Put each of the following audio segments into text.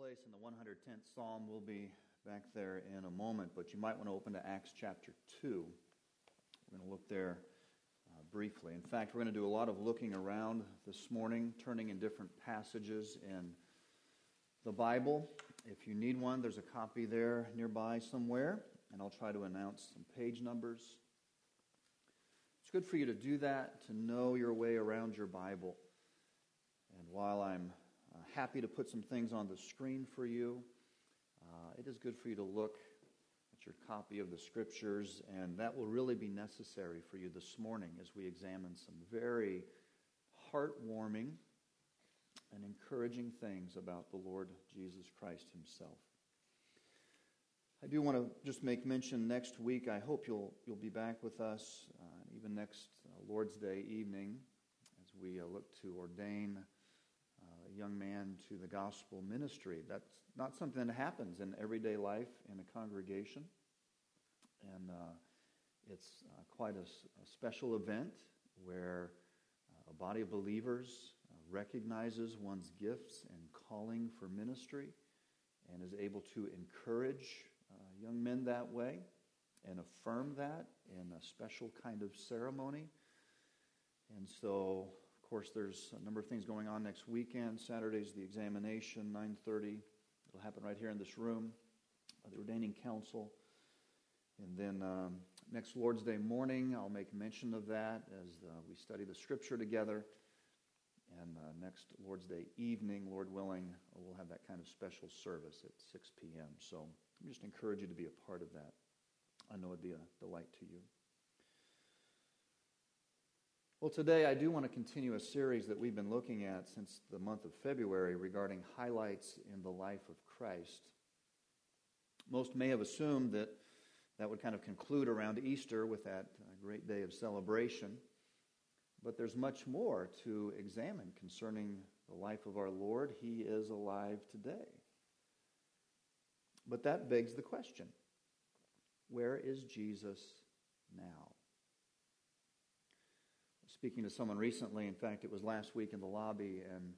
place in the 110th Psalm. We'll be back there in a moment, but you might want to open to Acts chapter 2. We're going to look there uh, briefly. In fact, we're going to do a lot of looking around this morning, turning in different passages in the Bible. If you need one, there's a copy there nearby somewhere, and I'll try to announce some page numbers. It's good for you to do that, to know your way around your Bible. And while I'm happy to put some things on the screen for you. Uh, it is good for you to look at your copy of the scriptures, and that will really be necessary for you this morning as we examine some very heartwarming and encouraging things about the Lord Jesus Christ Himself. I do want to just make mention next week. I hope you'll you'll be back with us, uh, even next uh, Lord's Day evening, as we uh, look to ordain young man to the gospel ministry. That's not something that happens in everyday life in a congregation. And uh, it's uh, quite a, a, special event where uh, a body of believers uh, recognizes one's gifts and calling for ministry and is able to encourage uh, young men that way and affirm that in a special kind of ceremony. And so course, there's a number of things going on next weekend. Saturday's the examination, 9:30. It'll happen right here in this room, the ordaining council. And then um, next Lord's Day morning, I'll make mention of that as uh, we study the Scripture together. And uh, next Lord's Day evening, Lord willing, we'll have that kind of special service at 6 p.m. So I just encourage you to be a part of that. I know it'd be a delight to you. Well, today I do want to continue a series that we've been looking at since the month of February regarding highlights in the life of Christ. Most may have assumed that that would kind of conclude around Easter with that uh, great day of celebration. But there's much more to examine concerning the life of our Lord. He is alive today. But that begs the question where is Jesus now? Speaking to someone recently. In fact, it was last week in the lobby, and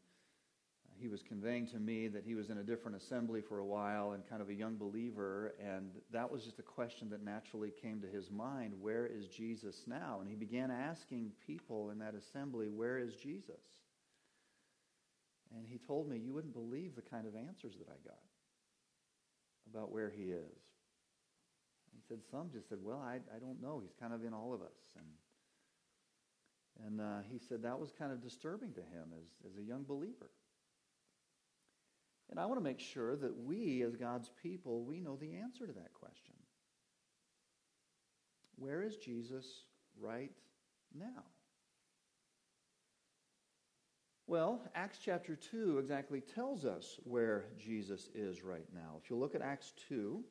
uh, he was conveying to me that he was in a different assembly for a while and kind of a young believer, and that was just a question that naturally came to his mind where is Jesus now? And he began asking people in that assembly, where is Jesus? And he told me, you wouldn't believe the kind of answers that I got about where he is. He said, some just said, well, I, I don't know. He's kind of in all of us. And and uh, he said that was kind of disturbing to him as, as a young believer. And I want to make sure that we, as God's people, we know the answer to that question. Where is Jesus right now? Well, Acts chapter 2 exactly tells us where Jesus is right now. If you look at Acts 2,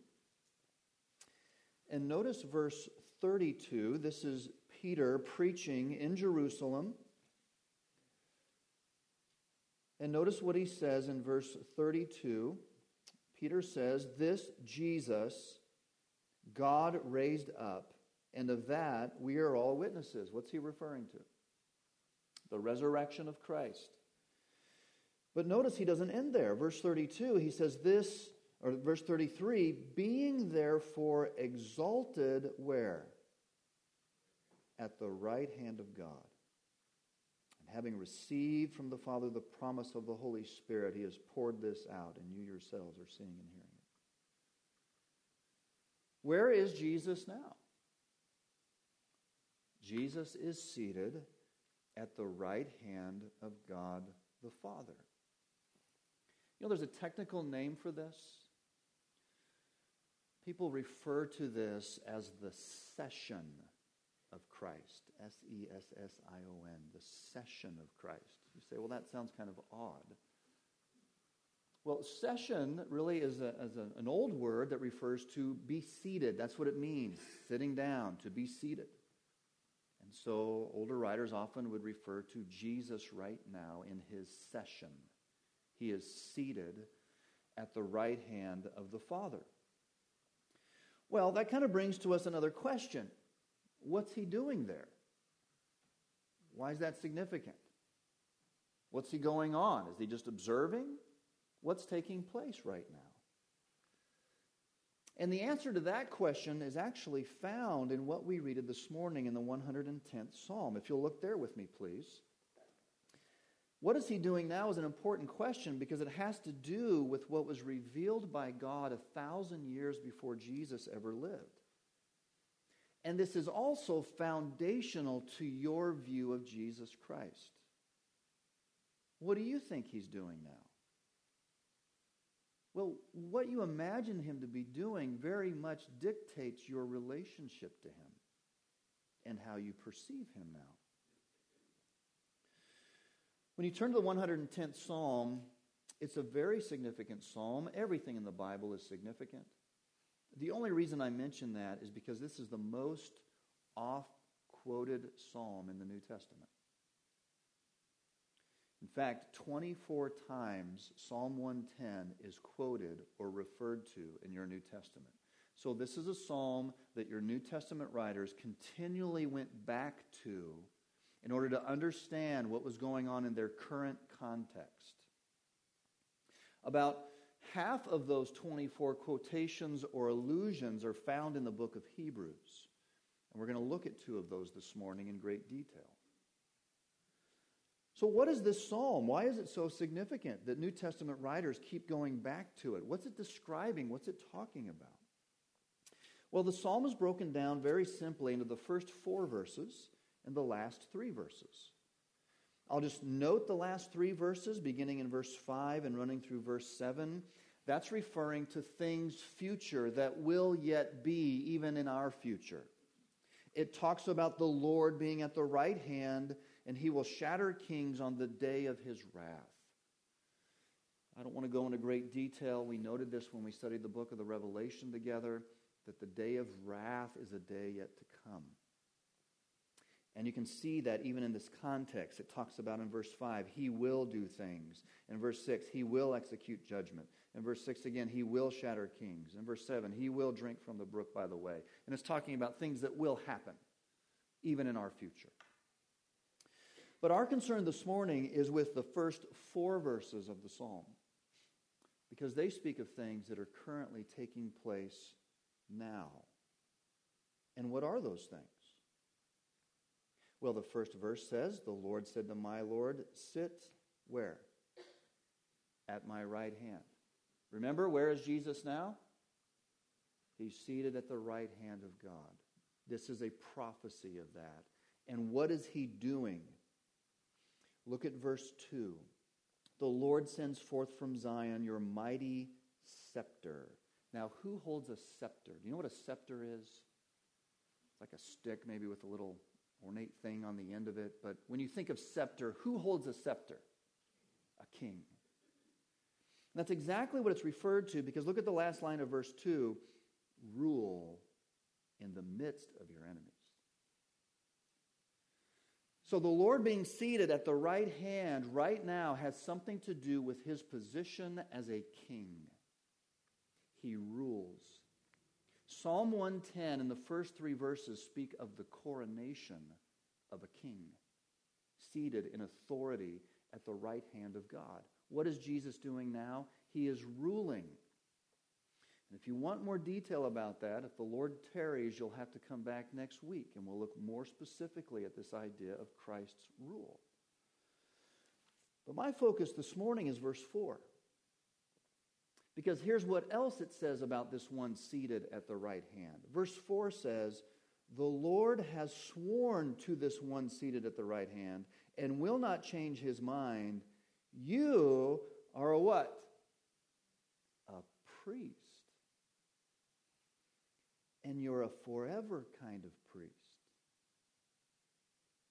and notice verse 32, this is Peter preaching in Jerusalem. And notice what he says in verse 32. Peter says, This Jesus God raised up, and of that we are all witnesses. What's he referring to? The resurrection of Christ. But notice he doesn't end there. Verse 32, he says, This or verse 33 being therefore exalted where? At the right hand of God. And having received from the Father the promise of the Holy Spirit, he has poured this out, and you yourselves are seeing and hearing it. Where is Jesus now? Jesus is seated at the right hand of God the Father. You know, there's a technical name for this. People refer to this as the session of Christ. S E S S I O N, the session of Christ. You say, well, that sounds kind of odd. Well, session really is, a, is a, an old word that refers to be seated. That's what it means, sitting down, to be seated. And so older writers often would refer to Jesus right now in his session. He is seated at the right hand of the Father. Well, that kind of brings to us another question. What's he doing there? Why is that significant? What's he going on? Is he just observing? What's taking place right now? And the answer to that question is actually found in what we read this morning in the 110th Psalm. If you'll look there with me, please. What is he doing now is an important question because it has to do with what was revealed by God a thousand years before Jesus ever lived. And this is also foundational to your view of Jesus Christ. What do you think he's doing now? Well, what you imagine him to be doing very much dictates your relationship to him and how you perceive him now. When you turn to the 110th Psalm, it's a very significant psalm. Everything in the Bible is significant. The only reason I mention that is because this is the most oft quoted psalm in the New Testament. In fact, 24 times Psalm 110 is quoted or referred to in your New Testament. So, this is a psalm that your New Testament writers continually went back to in order to understand what was going on in their current context. About half of those 24 quotations or allusions are found in the book of Hebrews. And we're going to look at two of those this morning in great detail. So, what is this psalm? Why is it so significant that New Testament writers keep going back to it? What's it describing? What's it talking about? Well, the psalm is broken down very simply into the first four verses and the last three verses. I'll just note the last three verses, beginning in verse 5 and running through verse 7. That's referring to things future that will yet be, even in our future. It talks about the Lord being at the right hand and he will shatter kings on the day of his wrath. I don't want to go into great detail. We noted this when we studied the book of the Revelation together that the day of wrath is a day yet to come. And you can see that even in this context. It talks about in verse 5, he will do things. In verse 6, he will execute judgment. In verse 6 again, he will shatter kings. In verse 7, he will drink from the brook by the way. And it's talking about things that will happen, even in our future. But our concern this morning is with the first four verses of the psalm because they speak of things that are currently taking place now. And what are those things? Well, the first verse says, The Lord said to my Lord, Sit where? At my right hand. Remember, where is Jesus now? He's seated at the right hand of God. This is a prophecy of that. And what is he doing? Look at verse 2. The Lord sends forth from Zion your mighty scepter. Now, who holds a scepter? Do you know what a scepter is? It's like a stick, maybe with a little ornate thing on the end of it. But when you think of scepter, who holds a scepter? A king. And that's exactly what it's referred to because look at the last line of verse 2 rule in the midst of your enemies. So the Lord being seated at the right hand right now has something to do with his position as a king. He rules. Psalm 110 in the first three verses speak of the coronation of a king, seated in authority at the right hand of God. What is Jesus doing now? He is ruling. And if you want more detail about that, if the Lord tarries, you'll have to come back next week and we'll look more specifically at this idea of Christ's rule. But my focus this morning is verse 4. Because here's what else it says about this one seated at the right hand. Verse 4 says, The Lord has sworn to this one seated at the right hand and will not change his mind. You are a what? A priest and you're a forever kind of priest.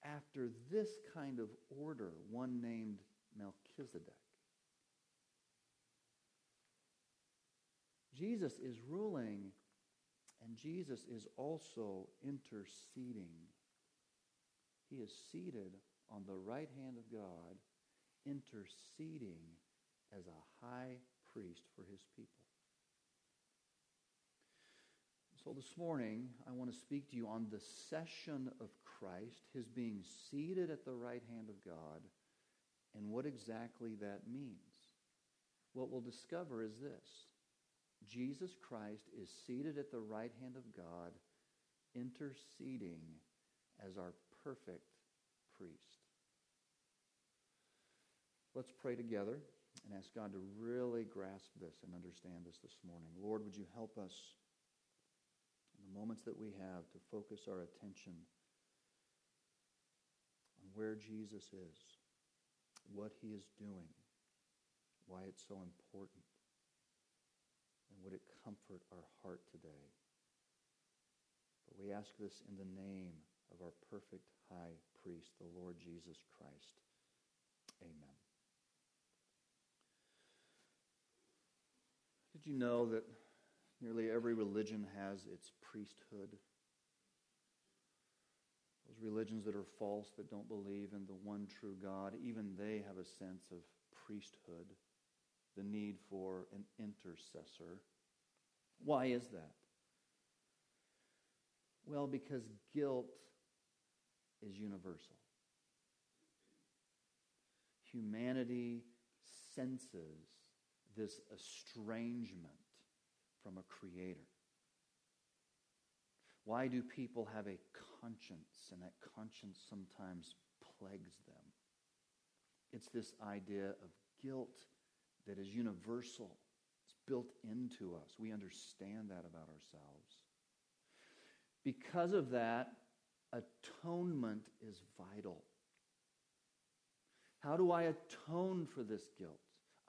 After this kind of order, one named Melchizedek. Jesus is ruling, and Jesus is also interceding. He is seated on the right hand of God, interceding as a high priest for his people. So this morning, I want to speak to you on the session of Christ, his being seated at the right hand of God, and what exactly that means. what we'll discover is this Jesus Christ is seated at the right hand of God, interceding as our perfect priest. Let's pray together and ask God to really grasp this and understand this this morning. Lord, would you help us in the moments that we have to focus our attention on where Jesus is, what he is doing, why it's so important, and would it comfort our heart today? But we ask this in the name of our perfect high priest, the Lord Jesus Christ. Amen. Did you know that nearly every religion has its priesthood? Those religions that are false, that don't believe in the one true God, even they have a sense of priesthood, the need for an intercessor. Why is that? Well, because guilt is universal. Humanity senses this estrangement from a creator. Why do people have a conscience, and that conscience sometimes plagues them? It's this idea of guilt that is universal. It's built into us. We understand that about ourselves. Because of that, atonement is vital. How do I atone for this guilt?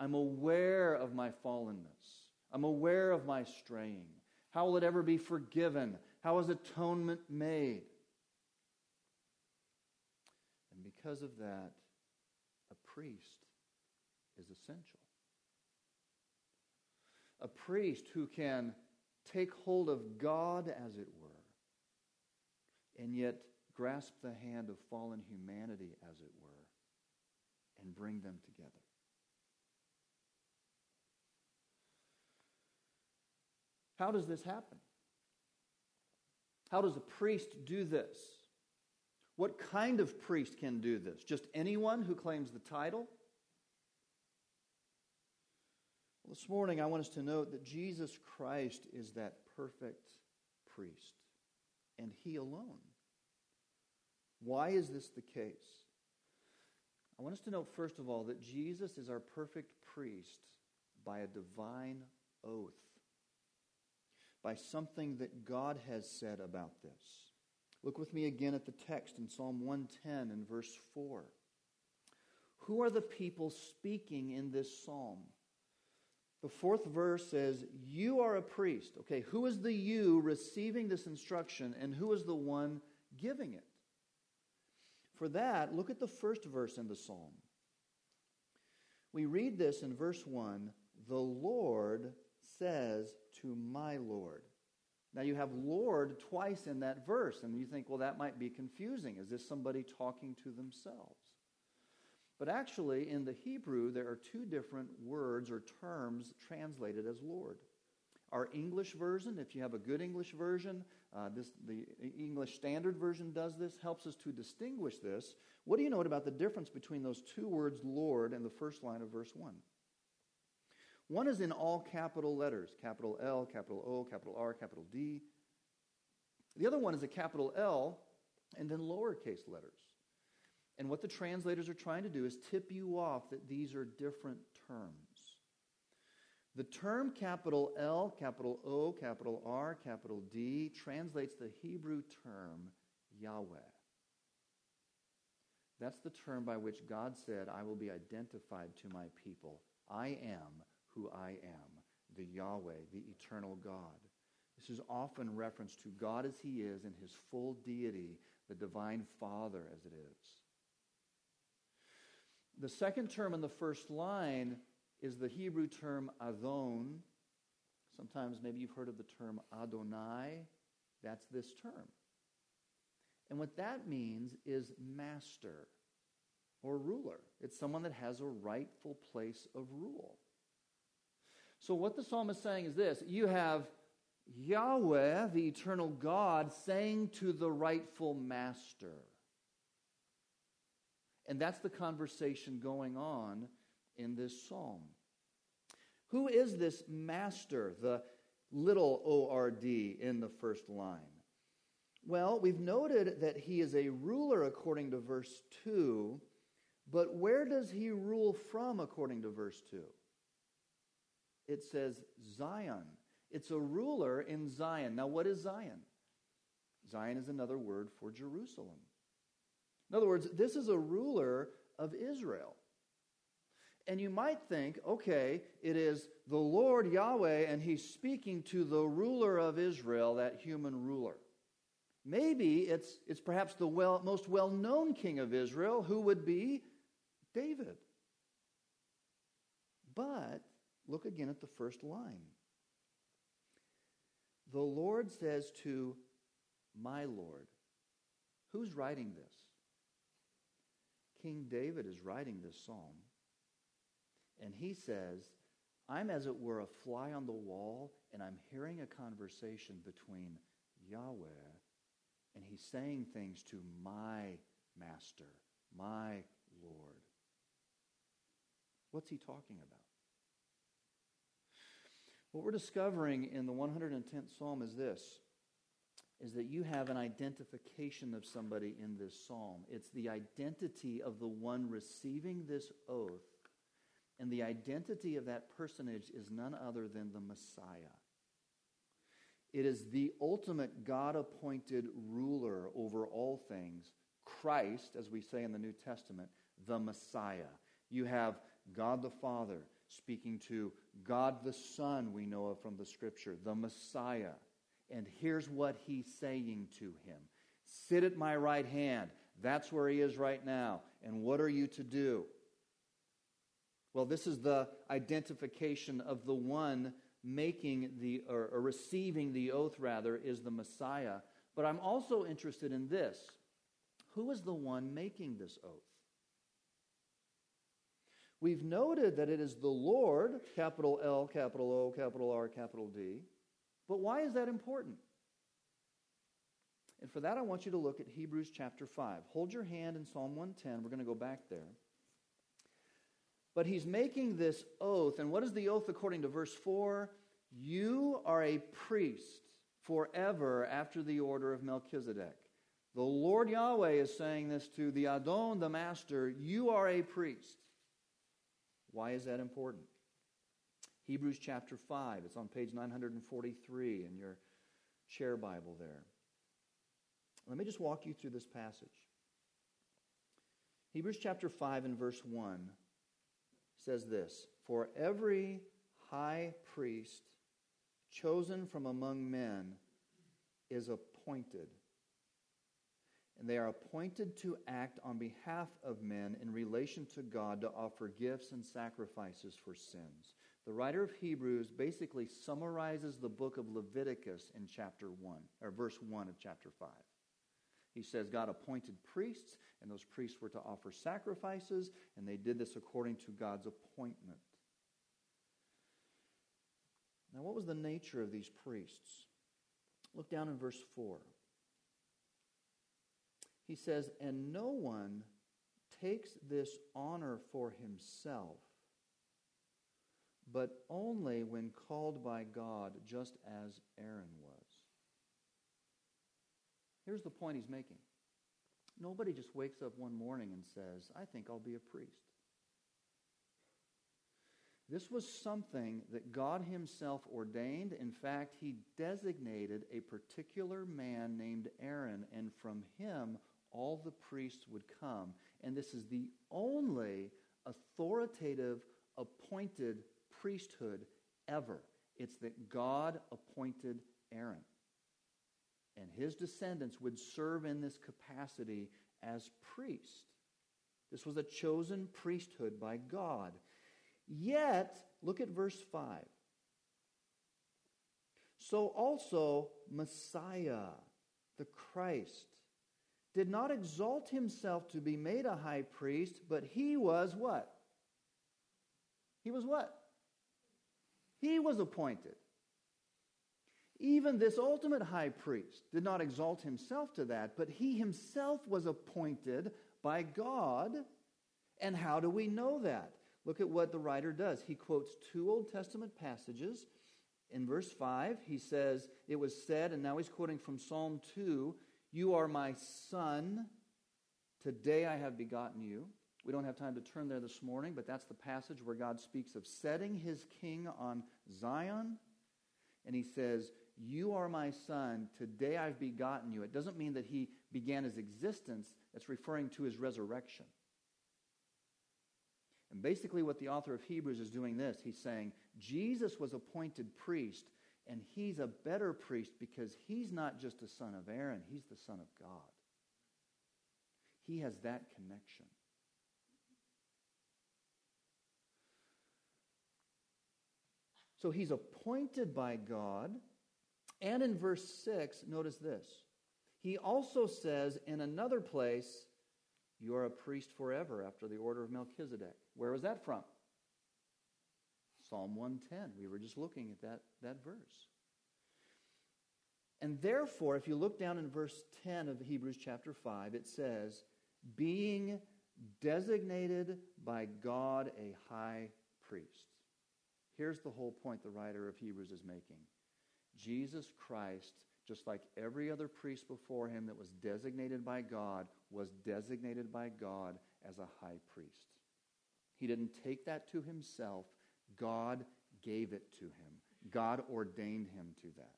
I'm aware of my fallenness. I'm aware of my straying. How will it ever be forgiven? How is atonement made? And because of that, a priest is essential. A priest who can take hold of God, as it were, and yet grasp the hand of fallen humanity, as it were, and bring them together. How does this happen? How does a priest do this? What kind of priest can do this? Just anyone who claims the title? Well, this morning, I want us to note that Jesus Christ is that perfect priest, and he alone. Why is this the case? I want us to note, first of all, that Jesus is our perfect priest by a divine oath, by something that God has said about this. Look with me again at the text in Psalm 110 and verse 4. Who are the people speaking in this psalm? The fourth verse says, You are a priest. Okay, who is the you receiving this instruction and who is the one giving it? For that, look at the first verse in the psalm. We read this in verse 1 The Lord says to my Lord. Now you have Lord twice in that verse, and you think, well, that might be confusing. Is this somebody talking to themselves? But actually, in the Hebrew, there are two different words or terms translated as Lord. Our English version, if you have a good English version, uh, this, the English Standard Version does this, helps us to distinguish this. What do you know about the difference between those two words, Lord, and the first line of verse 1? One is in all capital letters capital L, capital O, capital R, capital D. The other one is a capital L and then lowercase letters. And what the translators are trying to do is tip you off that these are different terms. The term capital L, capital O, capital R, capital D translates the Hebrew term Yahweh. That's the term by which God said, I will be identified to my people. I am who I am, the Yahweh, the eternal God. This is often reference to God as he is in his full deity, the divine Father as it is. The second term in the first line is the Hebrew term Adon. Sometimes maybe you've heard of the term Adonai. That's this term. And what that means is master or ruler. It's someone that has a rightful place of rule. So, what the psalmist is saying is this you have Yahweh, the eternal God, saying to the rightful master. And that's the conversation going on in this psalm. Who is this master, the little ORD in the first line? Well, we've noted that he is a ruler according to verse 2, but where does he rule from according to verse 2? It says Zion. It's a ruler in Zion. Now, what is Zion? Zion is another word for Jerusalem. In other words, this is a ruler of Israel. And you might think, okay, it is the Lord Yahweh, and he's speaking to the ruler of Israel, that human ruler. Maybe it's, it's perhaps the well, most well known king of Israel, who would be David. But look again at the first line. The Lord says to my Lord. Who's writing this? King David is writing this psalm. And he says, I'm as it were a fly on the wall, and I'm hearing a conversation between Yahweh, and he's saying things to my master, my Lord. What's he talking about? What we're discovering in the 110th Psalm is this is that you have an identification of somebody in this psalm. It's the identity of the one receiving this oath, and the identity of that personage is none other than the Messiah. It is the ultimate God appointed ruler over all things, Christ, as we say in the New Testament, the Messiah. You have God the Father speaking to God the Son, we know of from the Scripture, the Messiah. And here's what he's saying to him Sit at my right hand. That's where he is right now. And what are you to do? Well, this is the identification of the one making the, or, or, receiving the oath, rather, is the Messiah. But I'm also interested in this who is the one making this oath? We've noted that it is the Lord, capital L, capital O, capital R, capital D. But why is that important? And for that, I want you to look at Hebrews chapter 5. Hold your hand in Psalm 110. We're going to go back there. But he's making this oath. And what is the oath according to verse 4? You are a priest forever after the order of Melchizedek. The Lord Yahweh is saying this to the Adon, the master. You are a priest. Why is that important? Hebrews chapter 5. It's on page 943 in your chair Bible there. Let me just walk you through this passage. Hebrews chapter 5 and verse 1 says this For every high priest chosen from among men is appointed. And they are appointed to act on behalf of men in relation to God to offer gifts and sacrifices for sins. The writer of Hebrews basically summarizes the book of Leviticus in chapter 1, or verse 1 of chapter 5. He says God appointed priests, and those priests were to offer sacrifices, and they did this according to God's appointment. Now, what was the nature of these priests? Look down in verse 4. He says, And no one takes this honor for himself but only when called by God, just as Aaron was. Here's the point he's making nobody just wakes up one morning and says, I think I'll be a priest. This was something that God Himself ordained. In fact, He designated a particular man named Aaron, and from him all the priests would come. And this is the only authoritative, appointed priesthood ever. It's that God appointed Aaron. And his descendants would serve in this capacity as priest. This was a chosen priesthood by God. Yet, look at verse 5. So also Messiah, the Christ, did not exalt himself to be made a high priest, but he was what? He was what? He was appointed. Even this ultimate high priest did not exalt himself to that, but he himself was appointed by God. And how do we know that? look at what the writer does. He quotes two Old Testament passages. In verse 5, he says, It was said, and now he's quoting from Psalm 2 You are my son. Today I have begotten you. We don't have time to turn there this morning, but that's the passage where God speaks of setting his king on Zion. And he says, You are my son. Today I've begotten you. It doesn't mean that he began his existence, it's referring to his resurrection. And basically, what the author of Hebrews is doing this he's saying, Jesus was appointed priest, and he's a better priest because he's not just a son of Aaron, he's the son of God. He has that connection. So he's appointed by God. And in verse 6, notice this. He also says in another place, You are a priest forever after the order of Melchizedek. Where was that from? Psalm 110. We were just looking at that, that verse. And therefore, if you look down in verse 10 of Hebrews chapter 5, it says, Being designated by God a high priest. Here's the whole point the writer of Hebrews is making Jesus Christ, just like every other priest before him that was designated by God, was designated by God as a high priest. He didn't take that to himself, God gave it to him. God ordained him to that.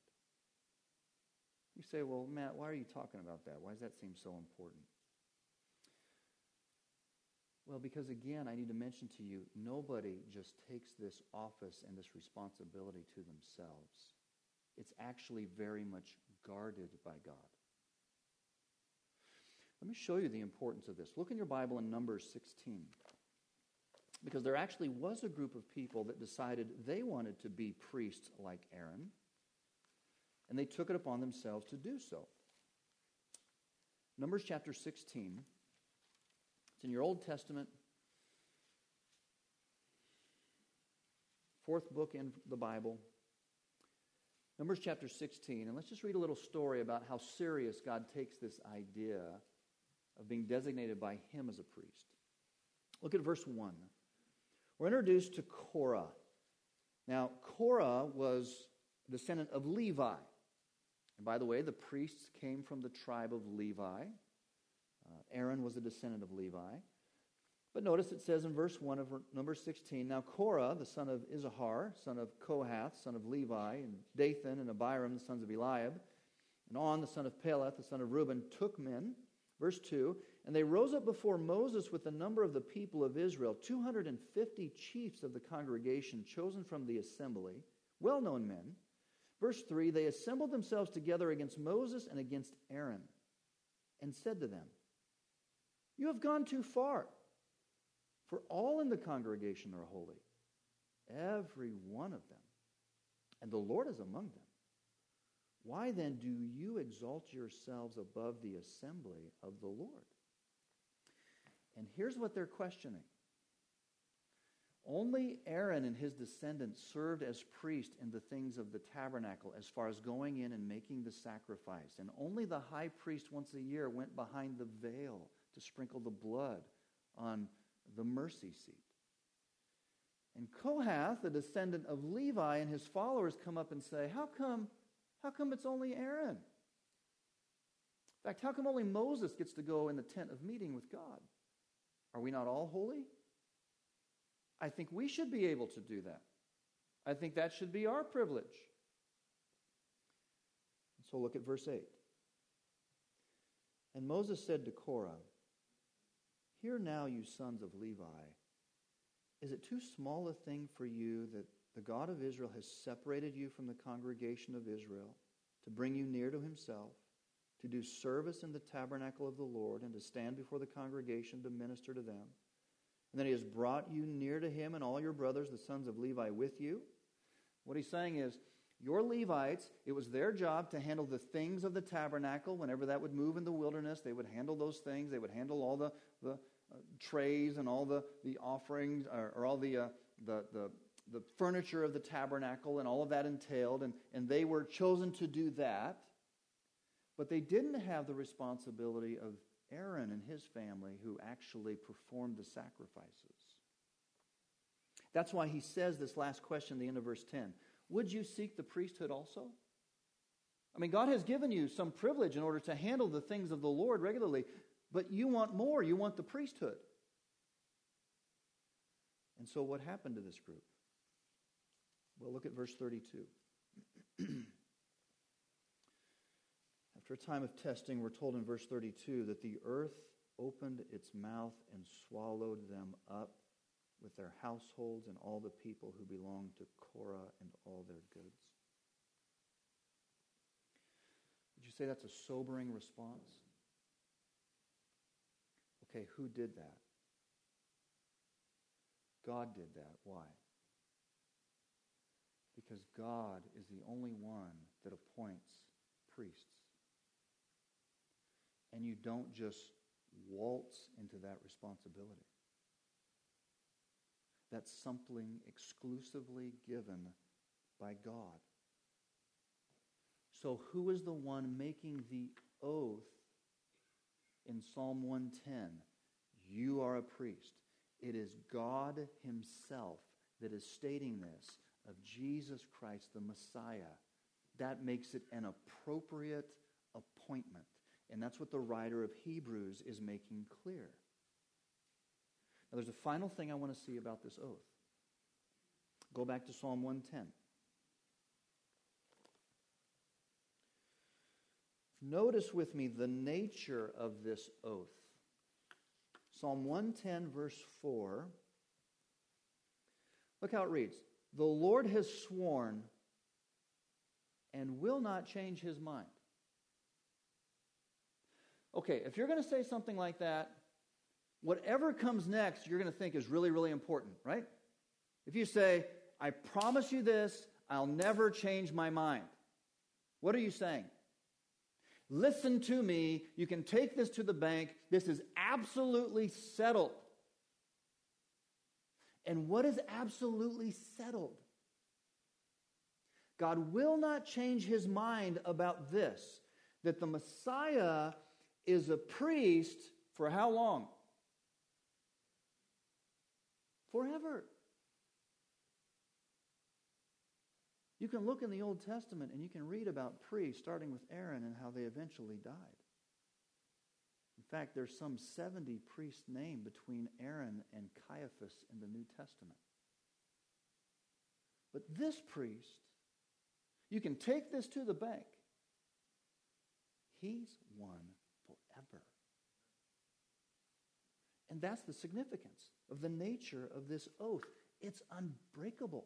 You say, well, Matt, why are you talking about that? Why does that seem so important? Well, because again, I need to mention to you nobody just takes this office and this responsibility to themselves. It's actually very much guarded by God. Let me show you the importance of this. Look in your Bible in Numbers 16. Because there actually was a group of people that decided they wanted to be priests like Aaron, and they took it upon themselves to do so. Numbers chapter 16 it's in your Old Testament, fourth book in the Bible, Numbers chapter 16. And let's just read a little story about how serious God takes this idea of being designated by Him as a priest. Look at verse 1. We're introduced to Korah. Now, Korah was a descendant of Levi. And by the way, the priests came from the tribe of Levi. Uh, Aaron was a descendant of Levi. But notice it says in verse 1 of number 16 Now Korah, the son of Izhar, son of Kohath, son of Levi, and Dathan and Abiram, the sons of Eliab, and On, the son of Peleth, the son of Reuben, took men. Verse 2 And they rose up before Moses with the number of the people of Israel, 250 chiefs of the congregation, chosen from the assembly, well known men. Verse 3 They assembled themselves together against Moses and against Aaron, and said to them, you have gone too far. For all in the congregation are holy, every one of them, and the Lord is among them. Why then do you exalt yourselves above the assembly of the Lord? And here's what they're questioning. Only Aaron and his descendants served as priest in the things of the tabernacle, as far as going in and making the sacrifice. And only the high priest once a year went behind the veil to sprinkle the blood on the mercy seat. And Kohath, the descendant of Levi, and his followers come up and say, How come, how come it's only Aaron? In fact, how come only Moses gets to go in the tent of meeting with God? Are we not all holy? I think we should be able to do that. I think that should be our privilege. So look at verse 8. And Moses said to Korah, Hear now, you sons of Levi. Is it too small a thing for you that the God of Israel has separated you from the congregation of Israel to bring you near to himself, to do service in the tabernacle of the Lord, and to stand before the congregation to minister to them? And then he has brought you near to him and all your brothers, the sons of Levi, with you? What he's saying is, your Levites, it was their job to handle the things of the tabernacle. Whenever that would move in the wilderness, they would handle those things. They would handle all the, the, uh, trays and all the, the offerings, or, or all the, uh, the, the, the furniture of the tabernacle and all of that entailed, and, and they were chosen to do that. But they didn't have the responsibility of Aaron and his family who actually performed the sacrifices. That's why he says this last question at the end of verse 10 Would you seek the priesthood also? I mean, God has given you some privilege in order to handle the things of the Lord regularly, but you want more. You want the priesthood. And so, what happened to this group? Well, look at verse 32. After a time of testing, we're told in verse 32 that the earth opened its mouth and swallowed them up with their households and all the people who belonged to Korah and all their goods. Would you say that's a sobering response? Okay, who did that? God did that. Why? Because God is the only one that appoints priests. And you don't just waltz into that responsibility. That's something exclusively given by God. So, who is the one making the oath in Psalm 110? You are a priest. It is God Himself that is stating this of Jesus Christ, the Messiah. That makes it an appropriate appointment. And that's what the writer of Hebrews is making clear. Now, there's a final thing I want to see about this oath. Go back to Psalm 110. Notice with me the nature of this oath. Psalm 110, verse 4. Look how it reads The Lord has sworn and will not change his mind. Okay, if you're going to say something like that, whatever comes next, you're going to think is really, really important, right? If you say, I promise you this, I'll never change my mind. What are you saying? Listen to me. You can take this to the bank. This is absolutely settled. And what is absolutely settled? God will not change his mind about this that the Messiah is a priest for how long? Forever. You can look in the Old Testament and you can read about priests, starting with Aaron, and how they eventually died. In fact, there's some 70 priests named between Aaron and Caiaphas in the New Testament. But this priest, you can take this to the bank. He's one forever. And that's the significance of the nature of this oath. It's unbreakable.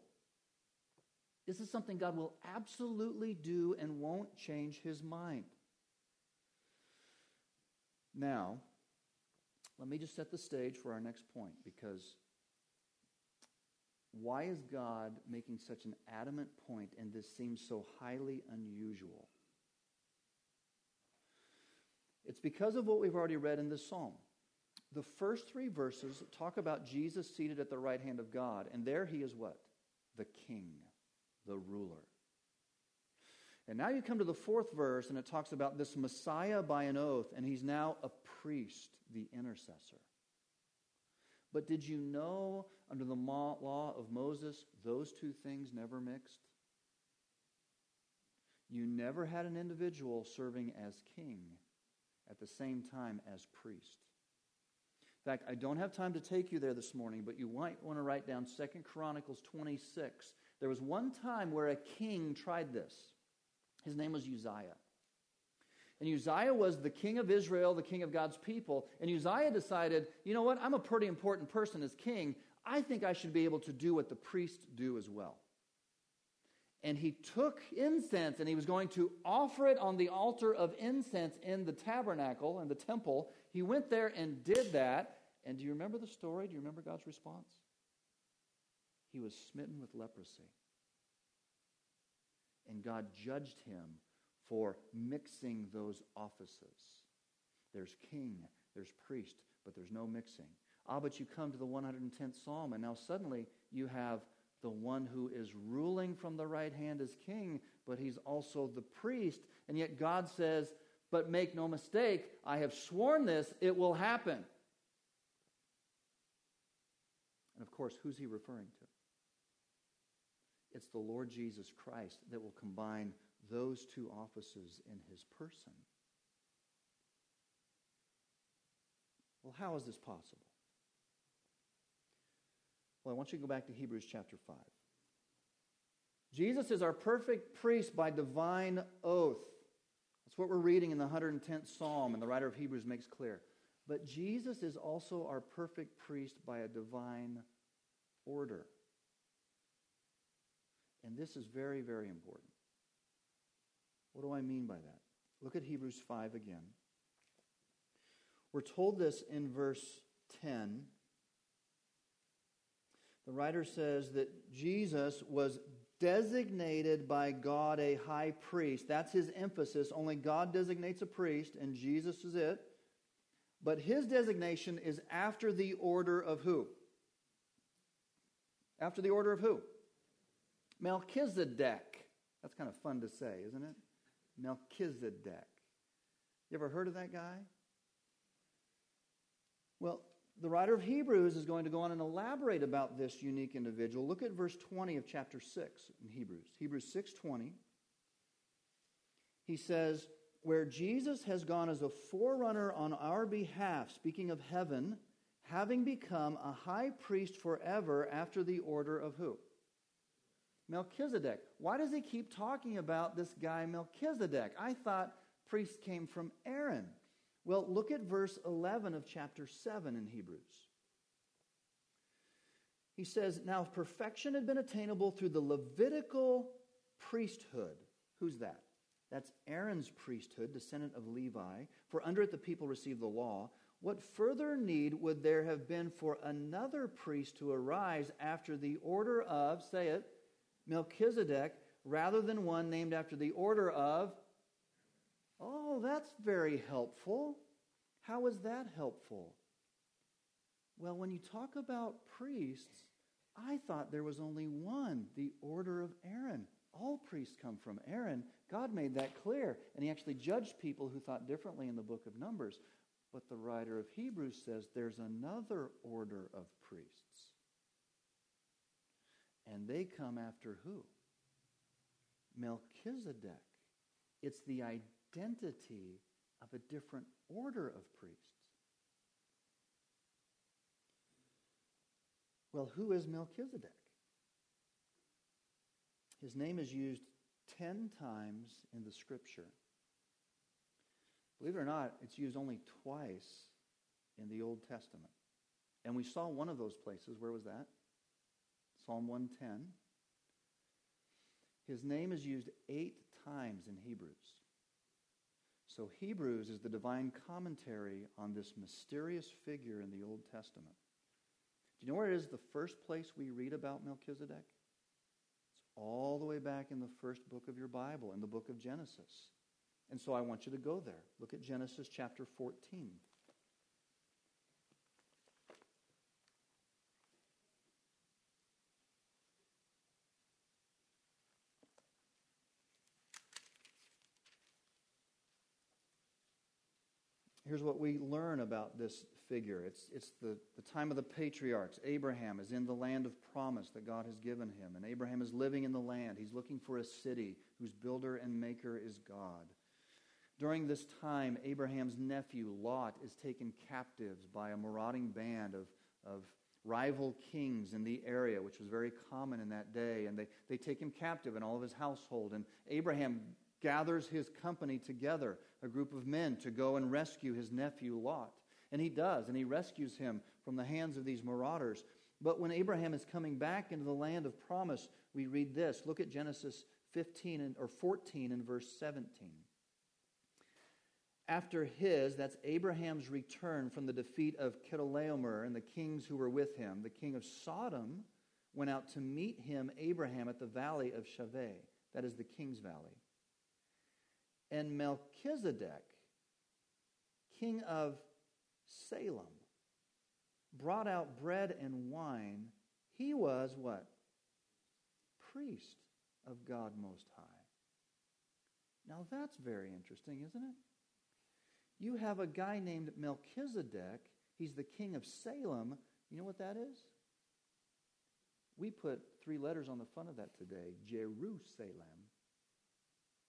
This is something God will absolutely do and won't change his mind. Now, let me just set the stage for our next point because why is God making such an adamant point and this seems so highly unusual? It's because of what we've already read in this psalm. The first three verses talk about Jesus seated at the right hand of God, and there he is what? The king the ruler. And now you come to the fourth verse, and it talks about this Messiah by an oath, and he's now a priest, the intercessor. But did you know, under the law of Moses, those two things never mixed? You never had an individual serving as king at the same time as priest. In fact, I don't have time to take you there this morning, but you might want to write down Second Chronicles 26 there was one time where a king tried this. His name was Uzziah. And Uzziah was the king of Israel, the king of God's people. And Uzziah decided, you know what? I'm a pretty important person as king. I think I should be able to do what the priests do as well. And he took incense and he was going to offer it on the altar of incense in the tabernacle and the temple. He went there and did that. And do you remember the story? Do you remember God's response? he was smitten with leprosy. And God judged him for mixing those offices. There's king, there's priest, but there's no mixing. Ah, but you come to the 110th Psalm, and now suddenly you have the one who is ruling from the right hand as king, but he's also the priest. And yet God says, But make no mistake, I have sworn this, it will happen. And of course, who's he referring to? It's the Lord Jesus Christ that will combine those two offices in his person. Well, how is this possible? Well, I want you to go back to Hebrews chapter 5. Jesus is our perfect priest by divine oath. That's what we're reading in the 110th Psalm, and the writer of Hebrews makes clear. But Jesus is also our perfect priest by a divine order. And this is very, very important. What do I mean by that? Look at Hebrews 5 again. We're told this in verse 10. The writer says that Jesus was designated by God a high priest. That's his emphasis. Only God designates a priest, and Jesus is it. But his designation is after the order of who? After the order of who? Melchizedek. That's kind of fun to say, isn't it? Melchizedek. You ever heard of that guy? Well, the writer of Hebrews is going to go on and elaborate about this unique individual. Look at verse 20 of chapter 6 in Hebrews. Hebrews 6:20. He says, "Where Jesus has gone as a forerunner on our behalf, speaking of heaven, having become a high priest forever after the order of who? Melchizedek. Why does he keep talking about this guy Melchizedek? I thought priests came from Aaron. Well, look at verse 11 of chapter 7 in Hebrews. He says, Now if perfection had been attainable through the Levitical priesthood, who's that? That's Aaron's priesthood, descendant of Levi, for under it the people received the law. What further need would there have been for another priest to arise after the order of, say it, Melchizedek, rather than one named after the order of Oh, that's very helpful. How is that helpful? Well, when you talk about priests, I thought there was only one, the order of Aaron. All priests come from Aaron. God made that clear, and he actually judged people who thought differently in the book of Numbers. But the writer of Hebrews says there's another order of priests. And they come after who? Melchizedek. It's the identity of a different order of priests. Well, who is Melchizedek? His name is used 10 times in the scripture. Believe it or not, it's used only twice in the Old Testament. And we saw one of those places. Where was that? Psalm 110. His name is used eight times in Hebrews. So, Hebrews is the divine commentary on this mysterious figure in the Old Testament. Do you know where it is the first place we read about Melchizedek? It's all the way back in the first book of your Bible, in the book of Genesis. And so I want you to go there. Look at Genesis chapter 14. Here's what we learn about this figure it's, it's the, the time of the patriarchs. Abraham is in the land of promise that God has given him, and Abraham is living in the land. He's looking for a city whose builder and maker is God. During this time, Abraham's nephew Lot is taken captives by a marauding band of, of rival kings in the area, which was very common in that day. And they, they take him captive and all of his household. And Abraham gathers his company together, a group of men, to go and rescue his nephew Lot. And he does, and he rescues him from the hands of these marauders. But when Abraham is coming back into the land of promise, we read this. Look at Genesis 15 and, or 14 and verse 17. After his, that's Abraham's return from the defeat of Chedorlaomer and the kings who were with him, the king of Sodom went out to meet him, Abraham, at the valley of Shaveh. That is the king's valley. And Melchizedek, king of Salem, brought out bread and wine. He was what? Priest of God Most High. Now that's very interesting, isn't it? You have a guy named Melchizedek. He's the king of Salem. You know what that is? We put three letters on the front of that today Jerusalem,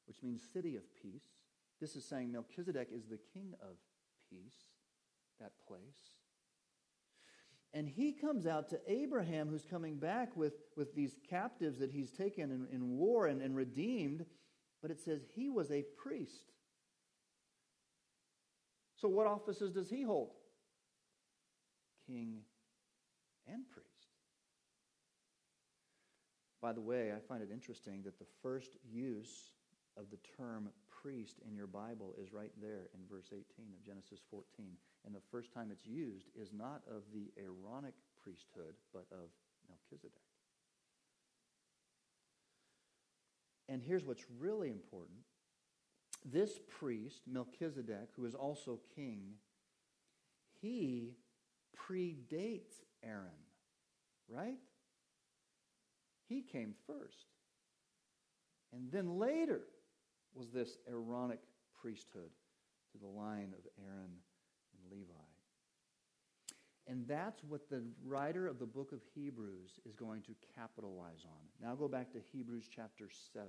which means city of peace. This is saying Melchizedek is the king of peace, that place. And he comes out to Abraham, who's coming back with, with these captives that he's taken in, in war and, and redeemed. But it says he was a priest. So, what offices does he hold? King and priest. By the way, I find it interesting that the first use of the term priest in your Bible is right there in verse 18 of Genesis 14. And the first time it's used is not of the Aaronic priesthood, but of Melchizedek. And here's what's really important this priest, Melchizedek, who is also king, he predates Aaron, right? He came first. And then later was this Aaronic priesthood to the line of Aaron and Levi. And that's what the writer of the book of Hebrews is going to capitalize on. Now go back to Hebrews chapter 7.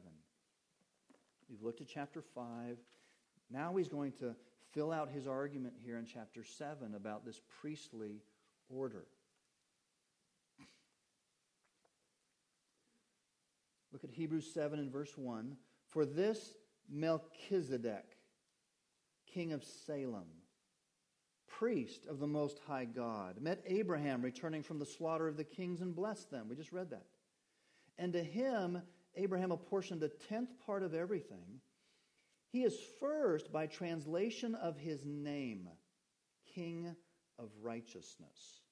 We've looked at chapter 5. Now he's going to fill out his argument here in chapter 7 about this priestly order. Look at Hebrews 7 and verse 1. For this Melchizedek, king of Salem, priest of the Most High God, met Abraham returning from the slaughter of the kings and blessed them. We just read that. And to him, Abraham apportioned a tenth part of everything. He is first, by translation of his name, King of Righteousness.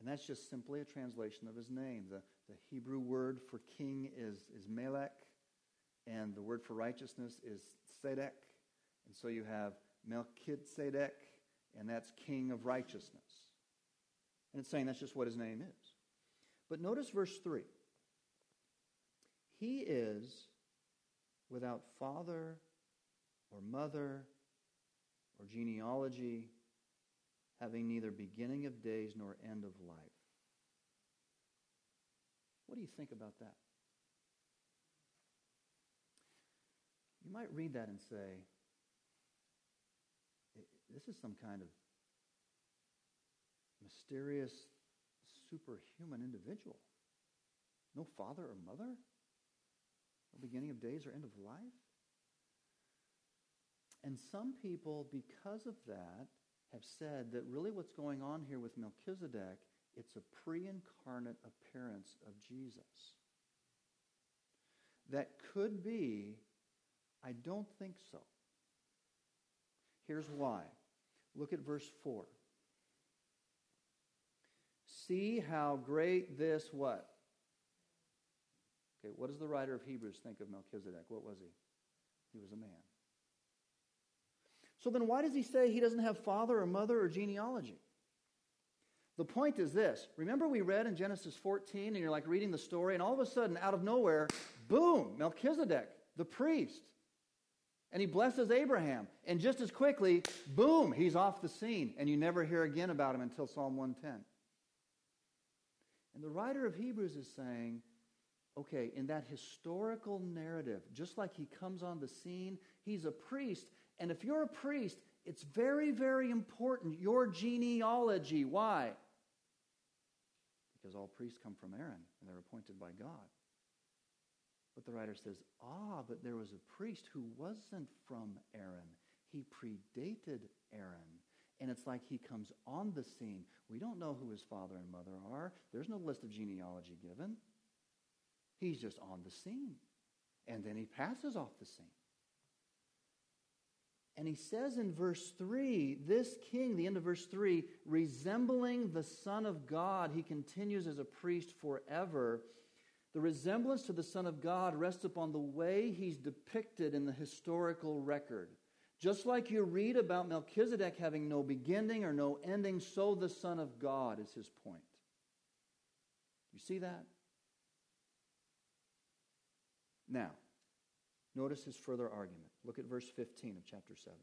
And that's just simply a translation of his name. The, the Hebrew word for king is, is Melech, and the word for righteousness is Tzedek. And so you have Melchizedek, and that's king of righteousness. And it's saying that's just what his name is. But notice verse 3. He is without father or mother or genealogy, having neither beginning of days nor end of life. What do you think about that? You might read that and say, this is some kind of mysterious, superhuman individual. No father or mother? No beginning of days or end of life? And some people, because of that, have said that really what's going on here with Melchizedek, it's a pre-incarnate appearance of Jesus. That could be, I don't think so. Here's why. Look at verse 4. See how great this what? Okay, what does the writer of Hebrews think of Melchizedek? What was he? He was a man. So then why does he say he doesn't have father or mother or genealogy? The point is this. Remember we read in Genesis 14 and you're like reading the story and all of a sudden out of nowhere, boom, Melchizedek, the priest. And he blesses Abraham. And just as quickly, boom, he's off the scene. And you never hear again about him until Psalm 110. And the writer of Hebrews is saying, okay, in that historical narrative, just like he comes on the scene, he's a priest. And if you're a priest, it's very, very important your genealogy. Why? Because all priests come from Aaron and they're appointed by God. The writer says, ah, but there was a priest who wasn't from Aaron. He predated Aaron. And it's like he comes on the scene. We don't know who his father and mother are. There's no list of genealogy given. He's just on the scene. And then he passes off the scene. And he says in verse 3 this king, the end of verse 3, resembling the Son of God, he continues as a priest forever. The resemblance to the Son of God rests upon the way he's depicted in the historical record. Just like you read about Melchizedek having no beginning or no ending, so the Son of God is his point. You see that? Now, notice his further argument. Look at verse 15 of chapter 7.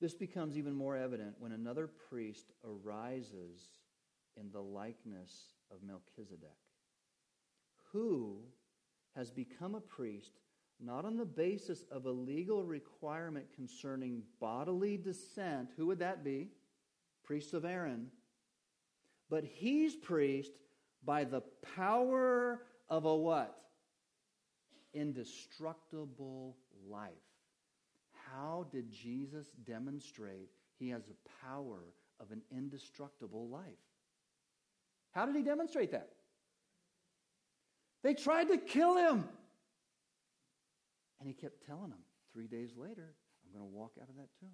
This becomes even more evident when another priest arises in the likeness of Melchizedek, who has become a priest not on the basis of a legal requirement concerning bodily descent. Who would that be? Priests of Aaron. But he's priest by the power of a what? Indestructible life. How did Jesus demonstrate he has the power of an indestructible life? How did he demonstrate that? They tried to kill him. And he kept telling them, three days later, I'm going to walk out of that tomb.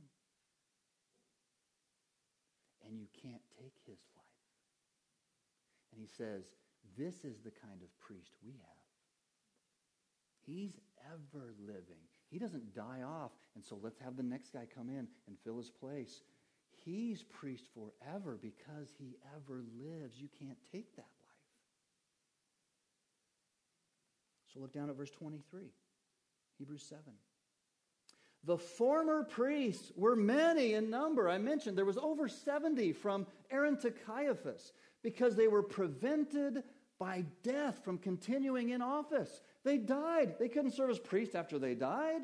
And you can't take his life. And he says, This is the kind of priest we have. He's ever living. He doesn't die off, and so let's have the next guy come in and fill his place. He's priest forever because he ever lives. You can't take that life. So look down at verse 23. Hebrews 7. The former priests were many in number. I mentioned there was over 70 from Aaron to Caiaphas because they were prevented by death from continuing in office. They died. They couldn't serve as priests after they died.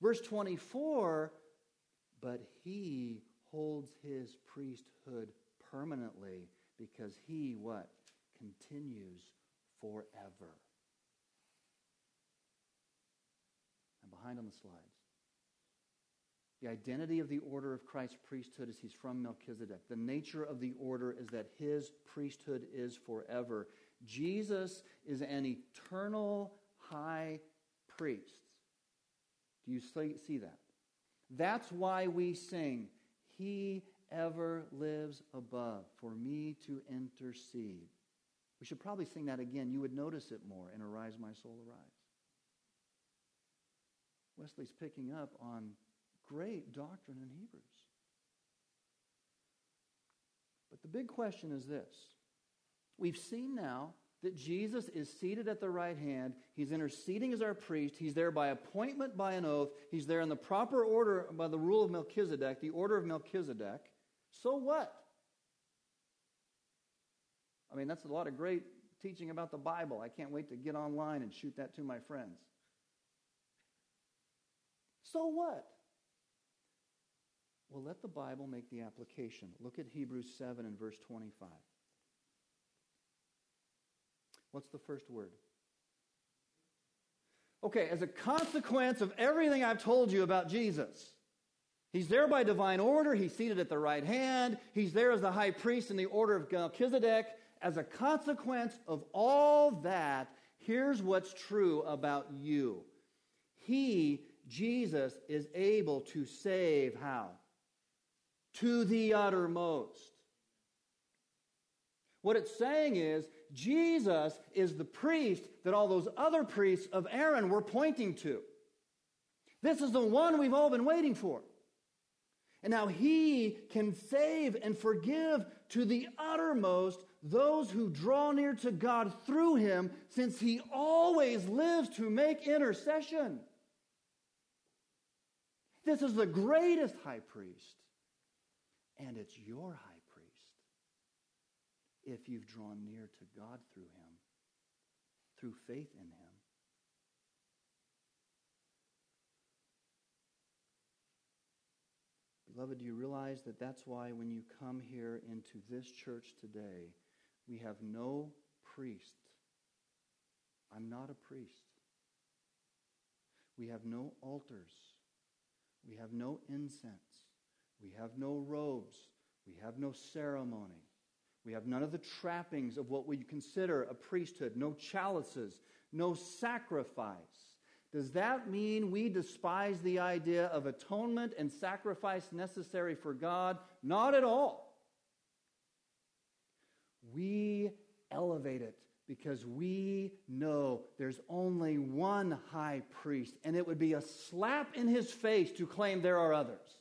Verse 24, but he holds his priesthood permanently because he what? Continues forever. behind on the slides. The identity of the order of Christ's priesthood is he's from Melchizedek. The nature of the order is that his priesthood is forever. Jesus is an eternal high priest. Do you see that? That's why we sing, He ever lives above for me to intercede. We should probably sing that again. You would notice it more in Arise, My Soul, Arise. Wesley's picking up on great doctrine in Hebrews. But the big question is this We've seen now that Jesus is seated at the right hand. He's interceding as our priest. He's there by appointment by an oath. He's there in the proper order by the rule of Melchizedek, the order of Melchizedek. So what? I mean, that's a lot of great teaching about the Bible. I can't wait to get online and shoot that to my friends. So what? Well, let the Bible make the application. Look at Hebrews 7 and verse 25. What's the first word? Okay, as a consequence of everything I've told you about Jesus, he's there by divine order. He's seated at the right hand. He's there as the high priest in the order of Melchizedek. As a consequence of all that, here's what's true about you. He Jesus is able to save how? To the uttermost. What it's saying is, Jesus is the priest that all those other priests of Aaron were pointing to. This is the one we've all been waiting for. And now he can save and forgive to the uttermost those who draw near to God through him, since he always lives to make intercession. This is the greatest high priest. And it's your high priest if you've drawn near to God through him, through faith in him. Beloved, do you realize that that's why when you come here into this church today, we have no priest. I'm not a priest. We have no altars. We have no incense. We have no robes. We have no ceremony. We have none of the trappings of what we consider a priesthood, no chalices, no sacrifice. Does that mean we despise the idea of atonement and sacrifice necessary for God? Not at all. We elevate it because we know there's only one high priest, and it would be a slap in his face to claim there are others.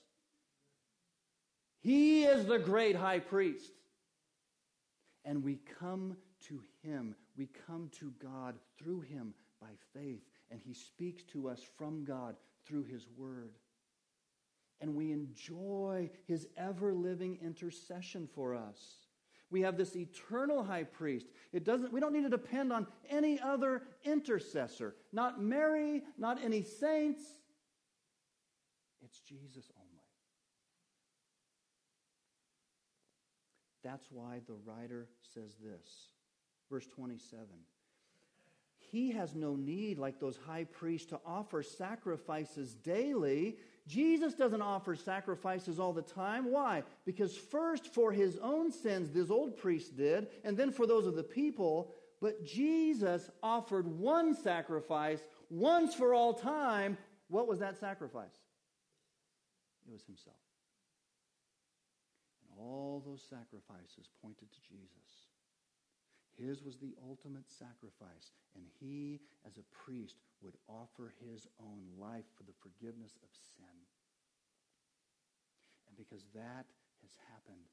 He is the great high priest. And we come to him, we come to God through him by faith, and he speaks to us from God through his word. And we enjoy his ever living intercession for us. We have this eternal high priest. It doesn't, we don't need to depend on any other intercessor. Not Mary, not any saints. It's Jesus only. That's why the writer says this. Verse 27 He has no need, like those high priests, to offer sacrifices daily. Jesus doesn't offer sacrifices all the time. Why? Because first, for his own sins, this old priest did, and then for those of the people. But Jesus offered one sacrifice once for all time. What was that sacrifice? It was himself. All those sacrifices pointed to Jesus. His was the ultimate sacrifice, and he, as a priest, would offer his own life for the forgiveness of sin. And because that has happened,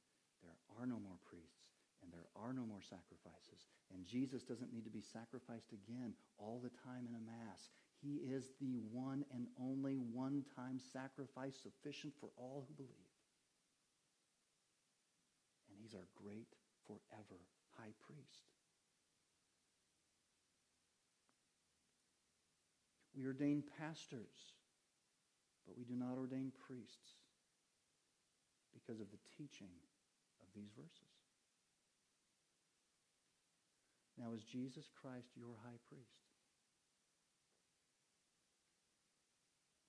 there are no more priests, and there are no more sacrifices. And Jesus doesn't need to be sacrificed again all the time in a Mass. He is the one and only one time sacrifice sufficient for all who believe. He's our great forever high priest. We ordain pastors, but we do not ordain priests because of the teaching of these verses. Now, is Jesus Christ your high priest?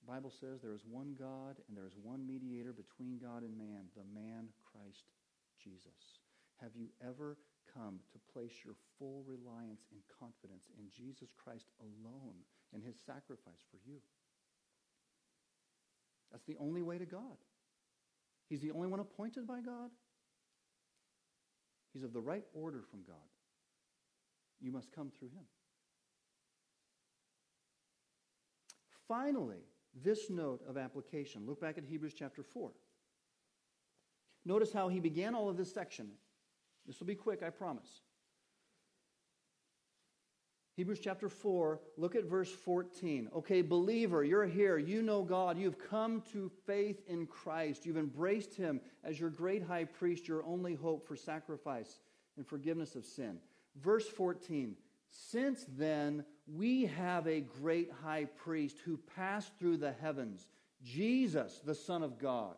The Bible says there is one God and there is one mediator between God and man, the man Christ Jesus? Have you ever come to place your full reliance and confidence in Jesus Christ alone and his sacrifice for you? That's the only way to God. He's the only one appointed by God. He's of the right order from God. You must come through him. Finally, this note of application. Look back at Hebrews chapter 4. Notice how he began all of this section. This will be quick, I promise. Hebrews chapter 4, look at verse 14. Okay, believer, you're here. You know God. You've come to faith in Christ. You've embraced him as your great high priest, your only hope for sacrifice and forgiveness of sin. Verse 14. Since then, we have a great high priest who passed through the heavens, Jesus, the Son of God.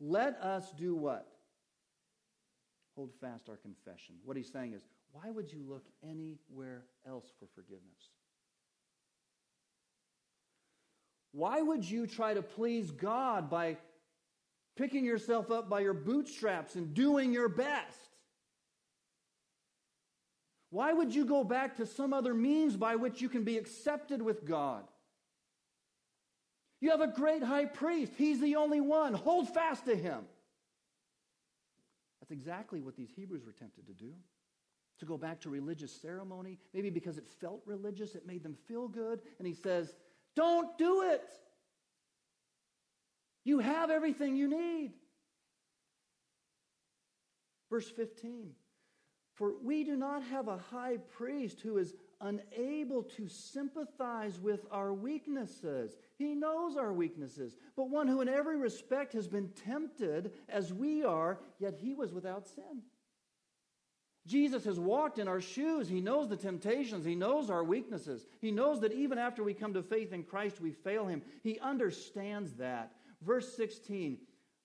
Let us do what? Hold fast our confession. What he's saying is, why would you look anywhere else for forgiveness? Why would you try to please God by picking yourself up by your bootstraps and doing your best? Why would you go back to some other means by which you can be accepted with God? You have a great high priest. He's the only one. Hold fast to him. That's exactly what these Hebrews were tempted to do. To go back to religious ceremony, maybe because it felt religious, it made them feel good. And he says, Don't do it. You have everything you need. Verse 15 For we do not have a high priest who is unable to sympathize with our weaknesses. He knows our weaknesses, but one who in every respect has been tempted as we are, yet he was without sin. Jesus has walked in our shoes. He knows the temptations. He knows our weaknesses. He knows that even after we come to faith in Christ, we fail him. He understands that. Verse 16,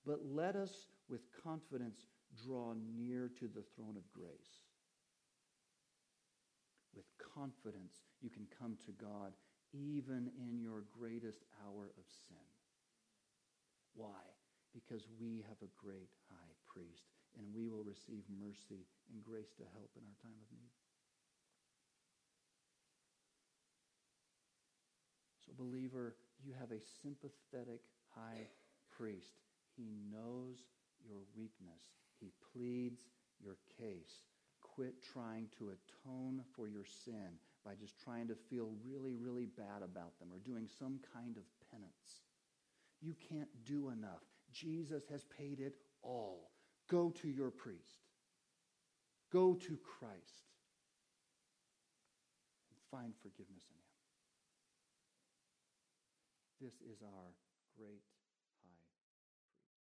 but let us with confidence draw near to the throne of grace confidence you can come to God even in your greatest hour of sin. Why? Because we have a great high priest and we will receive mercy and grace to help in our time of need. So, believer, you have a sympathetic high priest. He knows your weakness. He pleads your case quit trying to atone for your sin by just trying to feel really, really bad about them or doing some kind of penance. You can't do enough. Jesus has paid it all. Go to your priest. Go to Christ and find forgiveness in him. This is our great